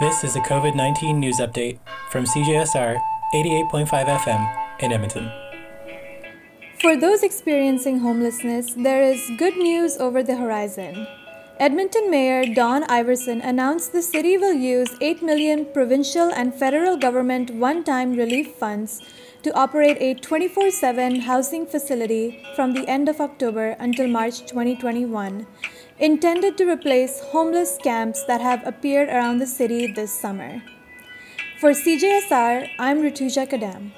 This is a COVID 19 news update from CJSR 88.5 FM in Edmonton. For those experiencing homelessness, there is good news over the horizon. Edmonton Mayor Don Iveson announced the city will use 8 million provincial and federal government one-time relief funds to operate a 24/7 housing facility from the end of October until March 2021, intended to replace homeless camps that have appeared around the city this summer. For CJSR, I'm Rituja Kadam.